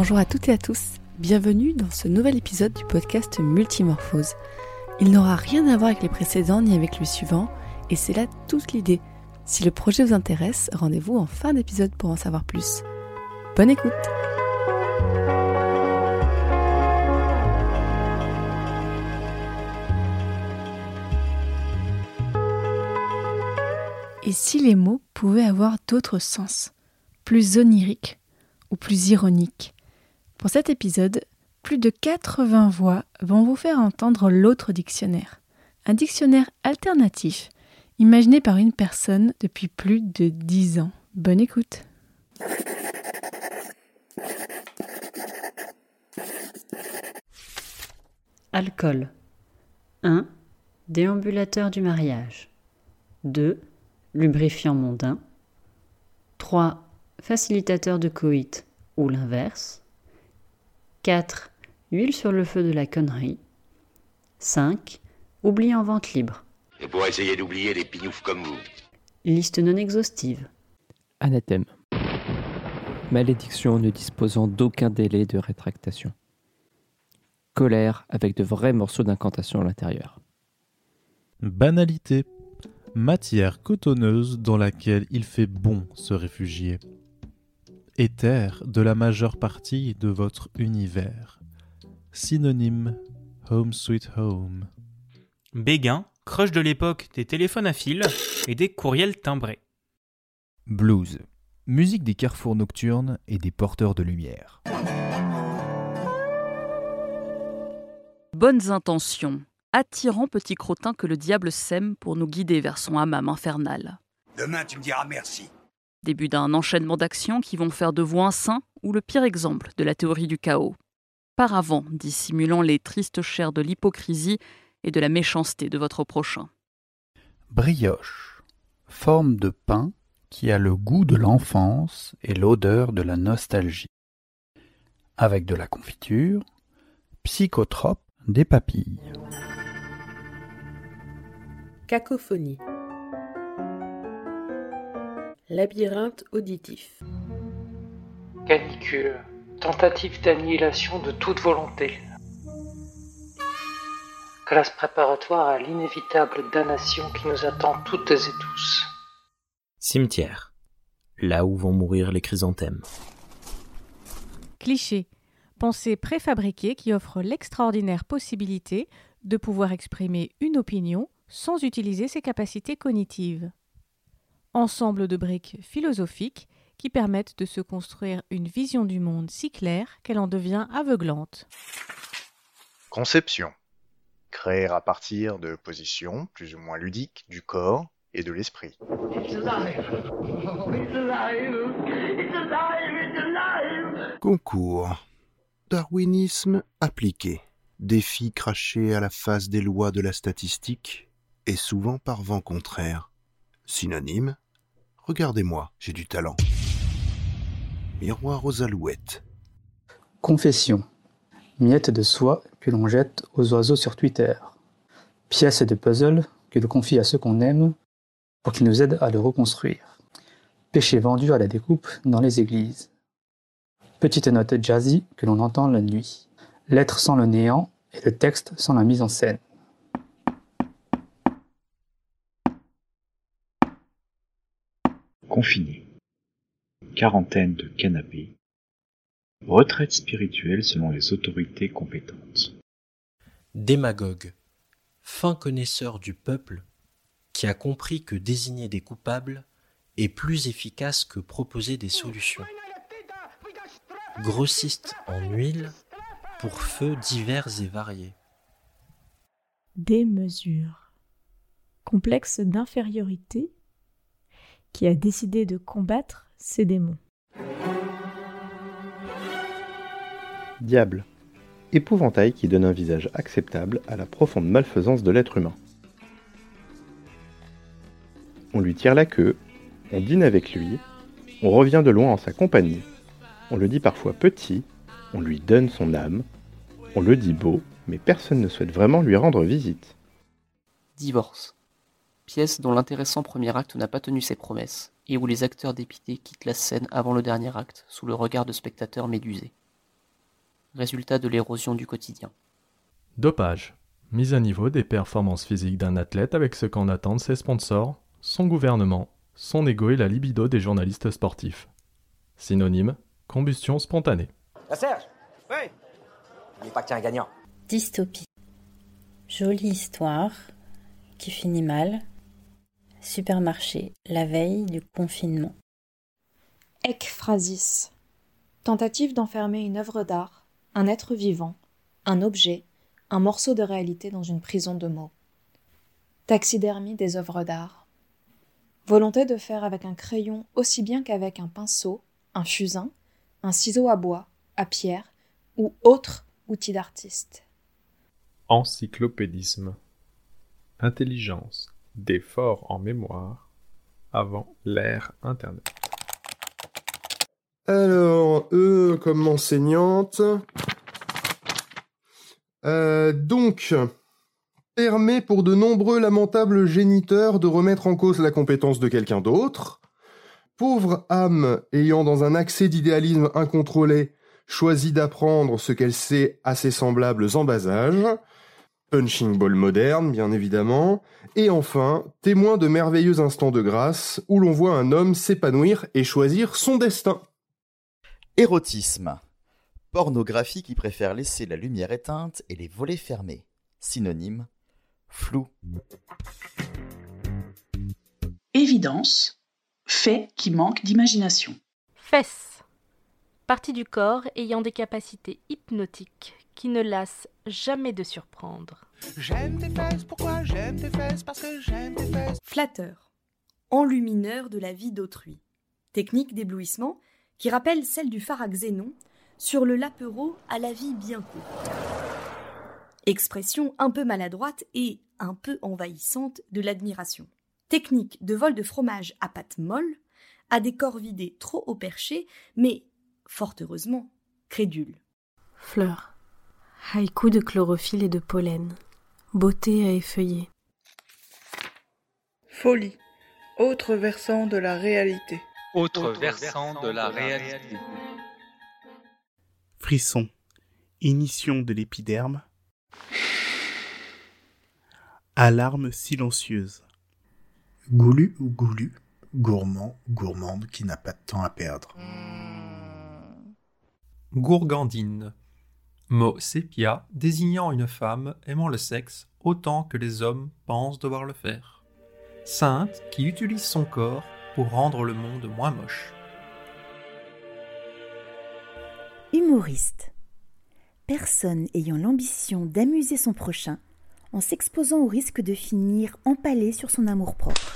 Bonjour à toutes et à tous, bienvenue dans ce nouvel épisode du podcast Multimorphose. Il n'aura rien à voir avec les précédents ni avec le suivant, et c'est là toute l'idée. Si le projet vous intéresse, rendez-vous en fin d'épisode pour en savoir plus. Bonne écoute Et si les mots pouvaient avoir d'autres sens, plus oniriques ou plus ironiques? Pour cet épisode, plus de 80 voix vont vous faire entendre l'autre dictionnaire, un dictionnaire alternatif imaginé par une personne depuis plus de 10 ans. Bonne écoute. Alcool. 1. Déambulateur du mariage. 2 lubrifiant mondain. 3. Facilitateur de coït ou l'inverse. 4. Huile sur le feu de la connerie. 5. Oubli en vente libre. Et pour essayer d'oublier les pignoufs comme vous. Liste non exhaustive. Anathème. Malédiction ne disposant d'aucun délai de rétractation. Colère avec de vrais morceaux d'incantation à l'intérieur. Banalité matière cotonneuse dans laquelle il fait bon se réfugier. Éther de la majeure partie de votre univers. Synonyme Home Sweet Home. Béguin, crush de l'époque des téléphones à fil et des courriels timbrés. Blues, musique des carrefours nocturnes et des porteurs de lumière. Bonnes intentions attirant petit crottin que le diable sème pour nous guider vers son hammam infernal. Demain, tu me diras merci. Début d'un enchaînement d'actions qui vont faire de vous un saint ou le pire exemple de la théorie du chaos. Paravent dissimulant les tristes chairs de l'hypocrisie et de la méchanceté de votre prochain. Brioche, forme de pain qui a le goût de l'enfance et l'odeur de la nostalgie. Avec de la confiture, psychotrope des papilles. Cacophonie. Labyrinthe auditif. Canicule. Tentative d'annihilation de toute volonté. Classe préparatoire à l'inévitable damnation qui nous attend toutes et tous. Cimetière. Là où vont mourir les chrysanthèmes. Cliché. Pensée préfabriquée qui offre l'extraordinaire possibilité de pouvoir exprimer une opinion sans utiliser ses capacités cognitives. Ensemble de briques philosophiques qui permettent de se construire une vision du monde si claire qu'elle en devient aveuglante. Conception. Créer à partir de positions plus ou moins ludiques du corps et de l'esprit. Concours. Darwinisme appliqué. Défi craché à la face des lois de la statistique et souvent par vent contraire. Synonyme Regardez-moi, j'ai du talent. Miroir aux alouettes. Confession. Miette de soie que l'on jette aux oiseaux sur Twitter. Pièce de puzzle que l'on confie à ceux qu'on aime pour qu'ils nous aident à le reconstruire. Péché vendu à la découpe dans les églises. Petite note jazzy que l'on entend la nuit. Lettre sans le néant et le texte sans la mise en scène. Confiné. Quarantaine de canapés. Retraite spirituelle selon les autorités compétentes. Démagogue. Fin connaisseur du peuple qui a compris que désigner des coupables est plus efficace que proposer des solutions. Grossiste en huile pour feux divers et variés. Démesure. Complexe d'infériorité qui a décidé de combattre ses démons. Diable. Épouvantail qui donne un visage acceptable à la profonde malfaisance de l'être humain. On lui tire la queue, on dîne avec lui, on revient de loin en sa compagnie, on le dit parfois petit, on lui donne son âme, on le dit beau, mais personne ne souhaite vraiment lui rendre visite. Divorce. Pièce dont l'intéressant premier acte n'a pas tenu ses promesses, et où les acteurs dépités quittent la scène avant le dernier acte, sous le regard de spectateurs médusés. résultat de l'érosion du quotidien. Dopage. Mise à niveau des performances physiques d'un athlète avec ce qu'en attendent ses sponsors, son gouvernement, son ego et la libido des journalistes sportifs. Synonyme, combustion spontanée. La Serge Oui N'oubliez pas qu'il y a un gagnant. Dystopie. Jolie histoire qui finit mal. Supermarché, la veille du confinement. Ekphrasis. Tentative d'enfermer une œuvre d'art, un être vivant, un objet, un morceau de réalité dans une prison de mots. Taxidermie des œuvres d'art. Volonté de faire avec un crayon aussi bien qu'avec un pinceau, un fusain, un ciseau à bois, à pierre ou autre outil d'artiste. Encyclopédisme. Intelligence des forts en mémoire avant l'ère Internet. Alors, eux comme enseignante. Euh, donc, permet pour de nombreux lamentables géniteurs de remettre en cause la compétence de quelqu'un d'autre. Pauvre âme ayant dans un accès d'idéalisme incontrôlé choisi d'apprendre ce qu'elle sait à ses semblables en bas âge. Punching ball moderne, bien évidemment. Et enfin, témoin de merveilleux instants de grâce où l'on voit un homme s'épanouir et choisir son destin. Érotisme. Pornographie qui préfère laisser la lumière éteinte et les volets fermés. Synonyme flou. Évidence. Fait qui manque d'imagination. Fesses. Partie du corps ayant des capacités hypnotiques qui ne lassent jamais de surprendre. J'aime tes fesses, pourquoi j'aime tes fesses? Parce que j'aime tes fesses. Flatteur. Enlumineur de la vie d'autrui. Technique d'éblouissement qui rappelle celle du pharaxénon sur le lapereau à la vie bien courte. Expression un peu maladroite et un peu envahissante de l'admiration. Technique de vol de fromage à pâte molle, à des corps vidés trop haut perché, mais, fort heureusement, crédule. Fleur. Haïku de chlorophylle et de pollen. Beauté à effeuiller. Folie. Autre versant de la réalité. Autre versant de la réalité. Frisson. Ignition de l'épiderme. Alarme silencieuse. Goulu ou goulu, gourmand, gourmande qui n'a pas de temps à perdre. Gourgandine. Mot sépia désignant une femme aimant le sexe autant que les hommes pensent devoir le faire. Sainte qui utilise son corps pour rendre le monde moins moche. Humoriste. Personne ayant l'ambition d'amuser son prochain en s'exposant au risque de finir empalé sur son amour-propre.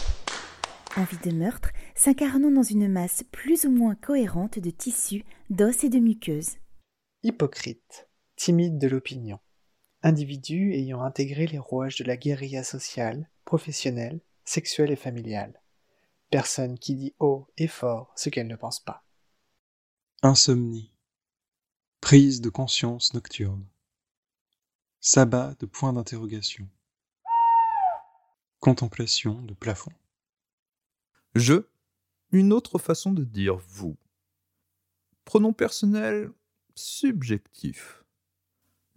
Envie de meurtre s'incarnant dans une masse plus ou moins cohérente de tissus, d'os et de muqueuses. Hypocrite, timide de l'opinion. Individu ayant intégré les rouages de la guérilla sociale, professionnelle, sexuelle et familiale. Personne qui dit haut et fort ce qu'elle ne pense pas. Insomnie. Prise de conscience nocturne. Sabbat de point d'interrogation. Contemplation de plafond. Je, une autre façon de dire vous. Pronom personnel subjectif.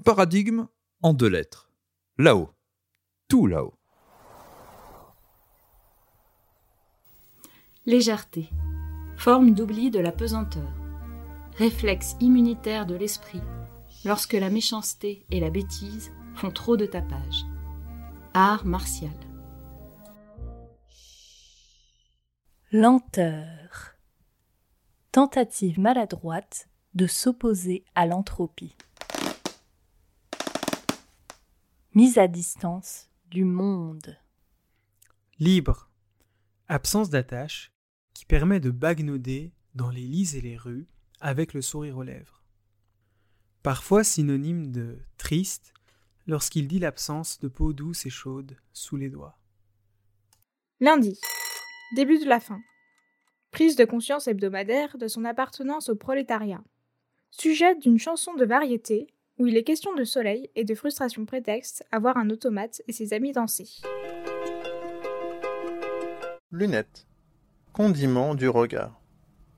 Paradigme en deux lettres. Là-haut. Tout là-haut. Légèreté. Forme d'oubli de la pesanteur. Réflexe immunitaire de l'esprit lorsque la méchanceté et la bêtise font trop de tapage. Art martial. Lenteur. Tentative maladroite de s'opposer à l'entropie. Mise à distance du monde. Libre. Absence d'attache qui permet de bagnauder dans les lits et les rues avec le sourire aux lèvres. Parfois synonyme de triste lorsqu'il dit l'absence de peau douce et chaude sous les doigts. Lundi. Début de la fin. Prise de conscience hebdomadaire de son appartenance au prolétariat. Sujet d'une chanson de variété où il est question de soleil et de frustration prétexte à voir un automate et ses amis danser. Lunettes. Condiment du regard.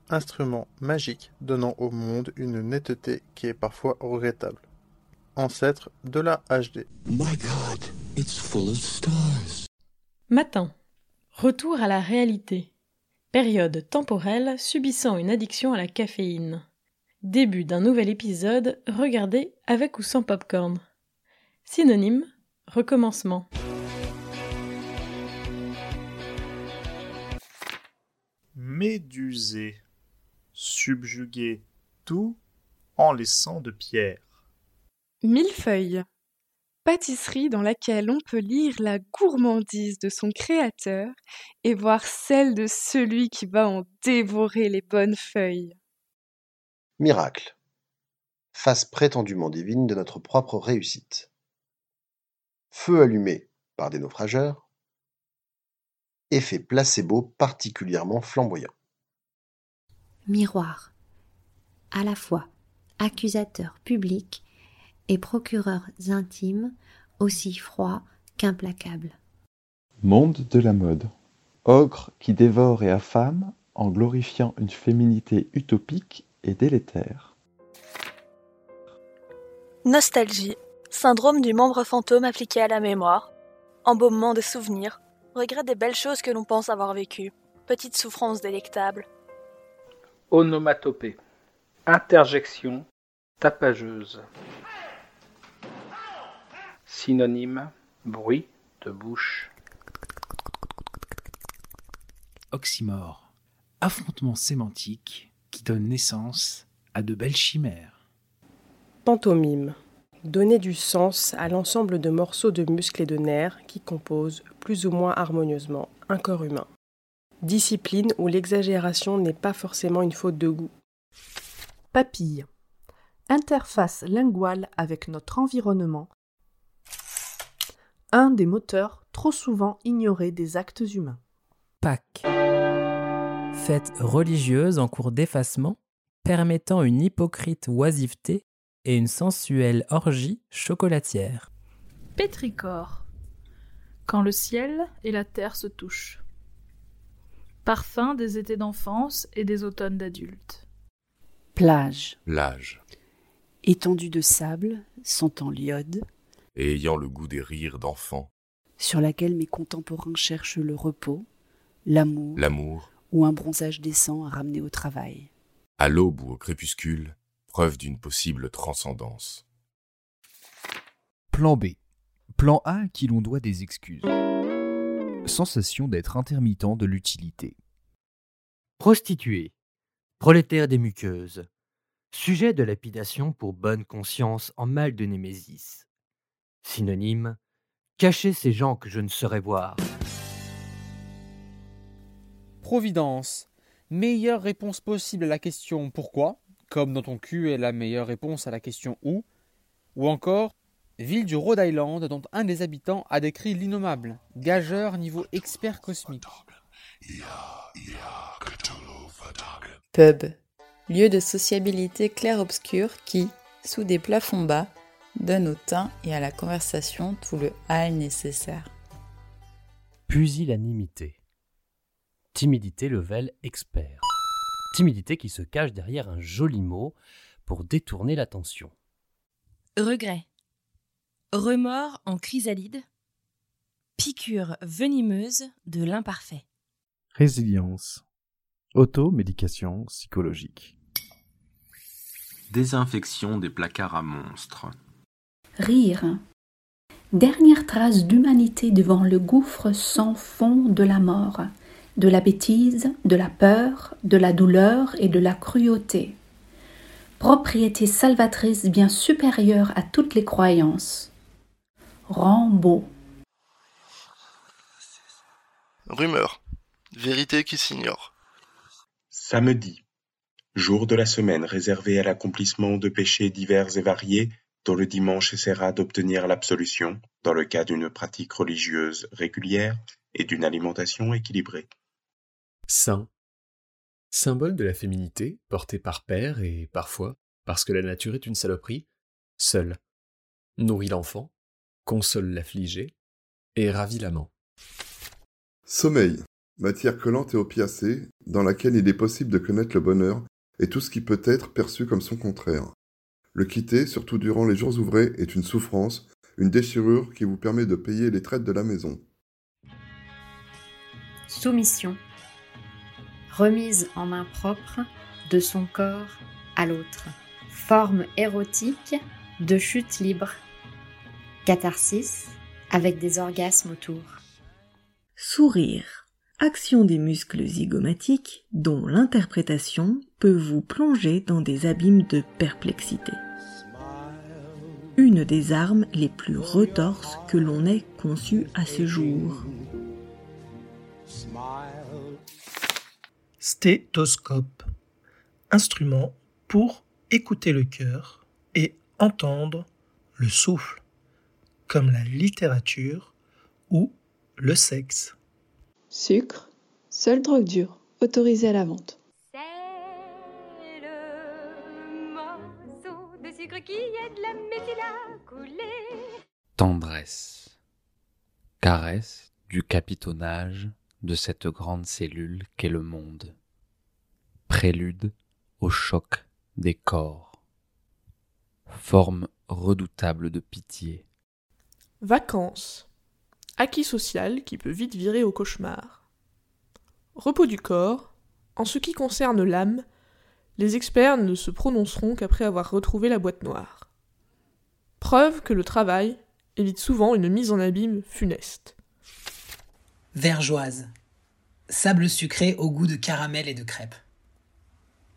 instrument magique donnant au monde une netteté qui est parfois regrettable. Ancêtre de la HD. Matin. Retour à la réalité. Période temporelle subissant une addiction à la caféine. Début d'un nouvel épisode regardé avec ou sans popcorn. Synonyme recommencement. Méduser. Subjuguer tout en laissant de pierre. Millefeuille. Pâtisserie dans laquelle on peut lire la gourmandise de son créateur et voir celle de celui qui va en dévorer les bonnes feuilles. Miracle. Face prétendument divine de notre propre réussite. Feu allumé par des naufrageurs. Effet placebo particulièrement flamboyant. Miroir. À la fois accusateur public et procureurs intimes aussi froids qu'implacables. Monde de la mode. Ogre qui dévore et affame en glorifiant une féminité utopique et délétère. Nostalgie. Syndrome du membre fantôme appliqué à la mémoire. Embaumement de souvenirs. Regret des belles choses que l'on pense avoir vécues. Petite souffrance délectable. Onomatopée. Interjection tapageuse. Synonyme bruit de bouche. Oxymore. Affrontement sémantique qui donne naissance à de belles chimères. Pantomime. Donner du sens à l'ensemble de morceaux de muscles et de nerfs qui composent, plus ou moins harmonieusement, un corps humain. Discipline où l'exagération n'est pas forcément une faute de goût. Papille. Interface linguale avec notre environnement. Un des moteurs trop souvent ignorés des actes humains. Pâques. Fête religieuse en cours d'effacement, permettant une hypocrite oisiveté et une sensuelle orgie chocolatière. Pétrichor. Quand le ciel et la terre se touchent. Parfum des étés d'enfance et des automnes d'adultes. Plage. Plage. Étendue de sable, sentant l'iode. Et ayant le goût des rires d'enfants. Sur laquelle mes contemporains cherchent le repos, l'amour. L'amour. Ou un bronzage décent à ramener au travail. À l'aube ou au crépuscule, preuve d'une possible transcendance. Plan B. Plan A à qui l'on doit des excuses. Sensation d'être intermittent de l'utilité. Prostituée. Prolétaire des muqueuses. Sujet de lapidation pour bonne conscience en mal de Némésis. Synonyme Cacher ces gens que je ne saurais voir. Providence. Meilleure réponse possible à la question pourquoi, comme dans ton cul est la meilleure réponse à la question où, ou encore ville du Rhode Island dont un des habitants a décrit l'innommable, gageur niveau expert cosmique. Pub. Lieu de sociabilité clair-obscur qui, sous des plafonds bas, donne au teint et à la conversation tout le hall nécessaire. Pusillanimité. Timidité level expert. Timidité qui se cache derrière un joli mot pour détourner l'attention. Regret. Remords en chrysalide. Piqûre venimeuse de l'imparfait. Résilience. Automédication psychologique. Désinfection des placards à monstres. Rire. Dernière trace d'humanité devant le gouffre sans fond de la mort, de la bêtise, de la peur, de la douleur et de la cruauté. Propriété salvatrice bien supérieure à toutes les croyances. Rambo. Rumeur. Vérité qui s'ignore. Samedi. Jour de la semaine réservé à l'accomplissement de péchés divers et variés dont le dimanche essaiera d'obtenir l'absolution dans le cas d'une pratique religieuse régulière et d'une alimentation équilibrée. Saint. Symbole de la féminité, porté par père et parfois, parce que la nature est une saloperie, seul. Nourrit l'enfant, console l'affligé et ravit l'amant. Sommeil. matière collante et opiacée, dans laquelle il est possible de connaître le bonheur et tout ce qui peut être perçu comme son contraire. Le quitter, surtout durant les jours ouvrés, est une souffrance, une déchirure qui vous permet de payer les traites de la maison. Soumission. Remise en main propre de son corps à l'autre. Forme érotique de chute libre. Catharsis avec des orgasmes autour. Sourire. Action des muscles zygomatiques dont l'interprétation peut vous plonger dans des abîmes de perplexité. Une des armes les plus retorses que l'on ait conçues à ce jour. Stéthoscope. Instrument pour écouter le cœur et entendre le souffle, comme la littérature ou le sexe. Sucre, seule drogue dure, autorisée à la vente. C'est le morceau de sucre qui aide la médecine à couler. Tendresse. Caresse du capitonnage de cette grande cellule qu'est le monde. Prélude au choc des corps. Forme redoutable de pitié. Vacances. Acquis social qui peut vite virer au cauchemar. Repos du corps. En ce qui concerne l'âme, les experts ne se prononceront qu'après avoir retrouvé la boîte noire. Preuve que le travail évite souvent une mise en abîme funeste. Vergeoise. Sable sucré au goût de caramel et de crêpes.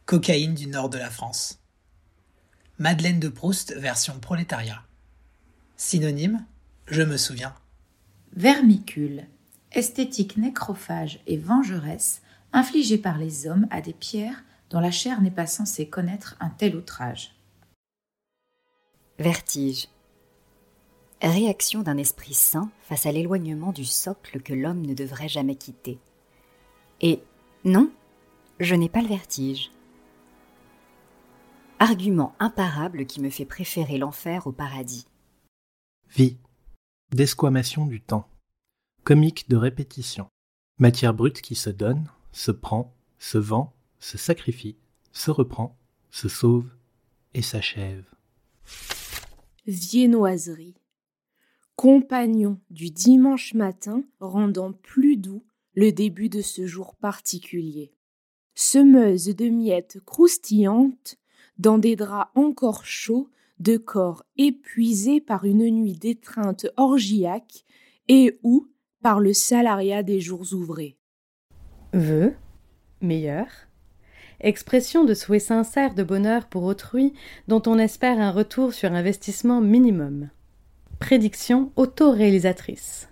Cocaïne du nord de la France. Madeleine de Proust version prolétariat. Synonyme, je me souviens. Vermicule. Esthétique nécrophage et vengeresse infligée par les hommes à des pierres dont la chair n'est pas censée connaître un tel outrage. Vertige. Réaction d'un esprit sain face à l'éloignement du socle que l'homme ne devrait jamais quitter. Et non, je n'ai pas le vertige. Argument imparable qui me fait préférer l'enfer au paradis. Vie. Desquamation du temps. Comique de répétition. Matière brute qui se donne, se prend, se vend, se sacrifie, se reprend, se sauve et s'achève. Viennoiserie. Compagnon du dimanche matin rendant plus doux le début de ce jour particulier. Semeuse de miettes croustillantes dans des draps encore chauds de corps épuisés par une nuit d'étreinte orgiaque et ou par le salariat des jours ouvrés. Vœu, meilleur, expression de souhait sincère de bonheur pour autrui dont on espère un retour sur investissement minimum. Prédiction autoréalisatrice.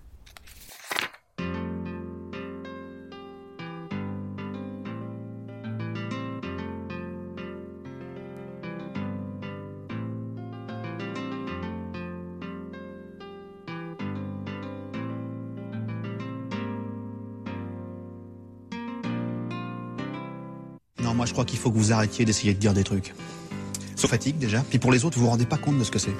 Non, moi je crois qu'il faut que vous arrêtiez d'essayer de dire des trucs. Ça fatigue déjà, puis pour les autres, vous vous rendez pas compte de ce que c'est.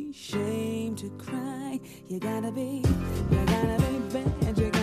Be ashamed to cry. You gotta be, you gotta be bad. You gotta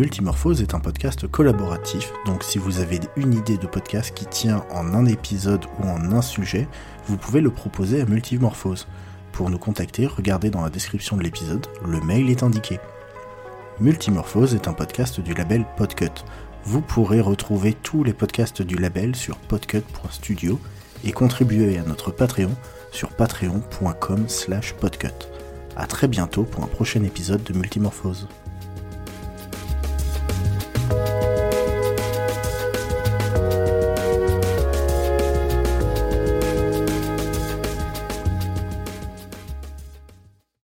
Multimorphose est un podcast collaboratif, donc si vous avez une idée de podcast qui tient en un épisode ou en un sujet, vous pouvez le proposer à Multimorphose. Pour nous contacter, regardez dans la description de l'épisode, le mail est indiqué. Multimorphose est un podcast du label Podcut. Vous pourrez retrouver tous les podcasts du label sur podcut.studio et contribuer à notre Patreon sur patreon.com slash podcut. A très bientôt pour un prochain épisode de Multimorphose.